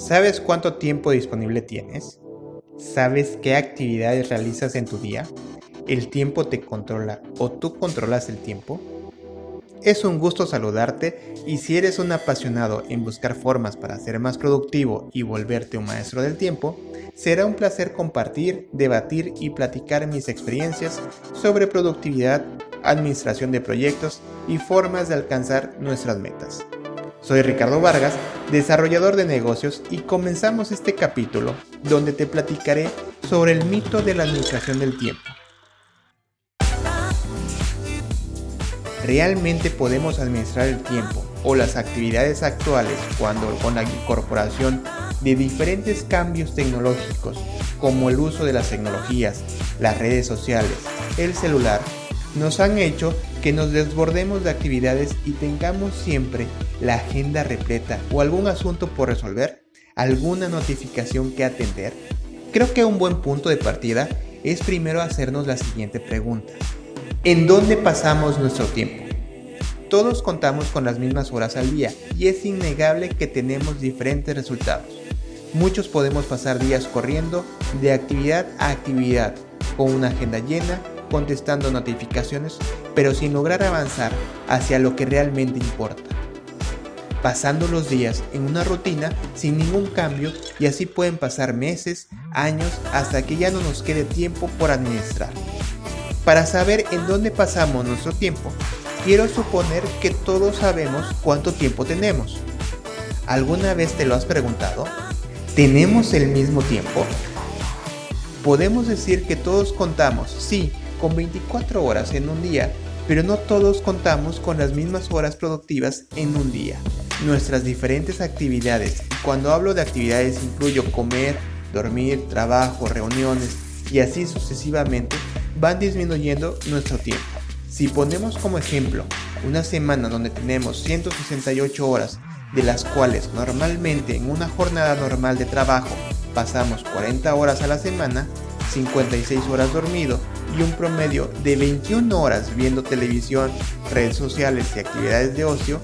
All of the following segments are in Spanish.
¿Sabes cuánto tiempo disponible tienes? ¿Sabes qué actividades realizas en tu día? ¿El tiempo te controla o tú controlas el tiempo? Es un gusto saludarte y si eres un apasionado en buscar formas para ser más productivo y volverte un maestro del tiempo, será un placer compartir, debatir y platicar mis experiencias sobre productividad, administración de proyectos y formas de alcanzar nuestras metas. Soy Ricardo Vargas, desarrollador de negocios y comenzamos este capítulo donde te platicaré sobre el mito de la administración del tiempo. ¿Realmente podemos administrar el tiempo o las actividades actuales cuando con la incorporación de diferentes cambios tecnológicos como el uso de las tecnologías, las redes sociales, el celular, nos han hecho que nos desbordemos de actividades y tengamos siempre la agenda repleta o algún asunto por resolver, alguna notificación que atender? Creo que un buen punto de partida es primero hacernos la siguiente pregunta. ¿En dónde pasamos nuestro tiempo? Todos contamos con las mismas horas al día y es innegable que tenemos diferentes resultados. Muchos podemos pasar días corriendo de actividad a actividad, con una agenda llena, contestando notificaciones, pero sin lograr avanzar hacia lo que realmente importa. Pasando los días en una rutina sin ningún cambio y así pueden pasar meses, años, hasta que ya no nos quede tiempo por administrar. Para saber en dónde pasamos nuestro tiempo, quiero suponer que todos sabemos cuánto tiempo tenemos. ¿Alguna vez te lo has preguntado? ¿Tenemos el mismo tiempo? Podemos decir que todos contamos, sí, con 24 horas en un día, pero no todos contamos con las mismas horas productivas en un día. Nuestras diferentes actividades, cuando hablo de actividades incluyo comer, dormir, trabajo, reuniones y así sucesivamente, van disminuyendo nuestro tiempo. Si ponemos como ejemplo una semana donde tenemos 168 horas, de las cuales normalmente en una jornada normal de trabajo pasamos 40 horas a la semana, 56 horas dormido y un promedio de 21 horas viendo televisión, redes sociales y actividades de ocio,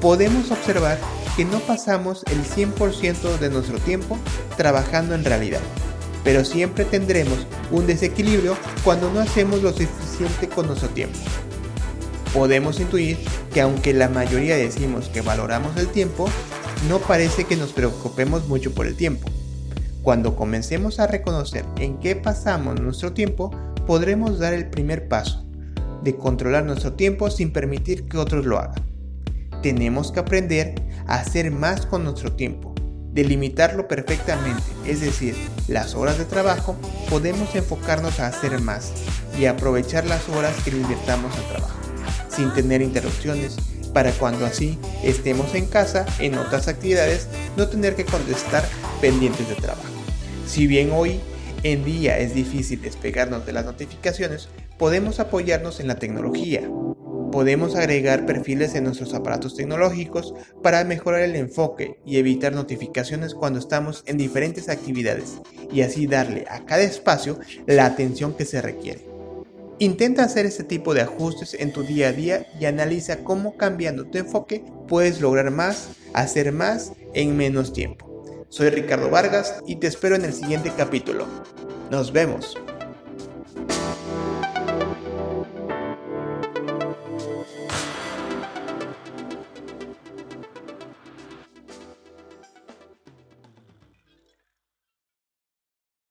podemos observar que no pasamos el 100% de nuestro tiempo trabajando en realidad, pero siempre tendremos un desequilibrio cuando no hacemos lo suficiente con nuestro tiempo. Podemos intuir que aunque la mayoría decimos que valoramos el tiempo, no parece que nos preocupemos mucho por el tiempo. Cuando comencemos a reconocer en qué pasamos nuestro tiempo, podremos dar el primer paso de controlar nuestro tiempo sin permitir que otros lo hagan. Tenemos que aprender a hacer más con nuestro tiempo, delimitarlo perfectamente, es decir, las horas de trabajo, podemos enfocarnos a hacer más y aprovechar las horas que le invirtamos al trabajo, sin tener interrupciones, para cuando así estemos en casa, en otras actividades, no tener que contestar pendientes de trabajo. Si bien hoy en día es difícil despegarnos de las notificaciones, podemos apoyarnos en la tecnología. Podemos agregar perfiles en nuestros aparatos tecnológicos para mejorar el enfoque y evitar notificaciones cuando estamos en diferentes actividades y así darle a cada espacio la atención que se requiere. Intenta hacer este tipo de ajustes en tu día a día y analiza cómo cambiando tu enfoque puedes lograr más, hacer más en menos tiempo. Soy Ricardo Vargas y te espero en el siguiente capítulo. Nos vemos.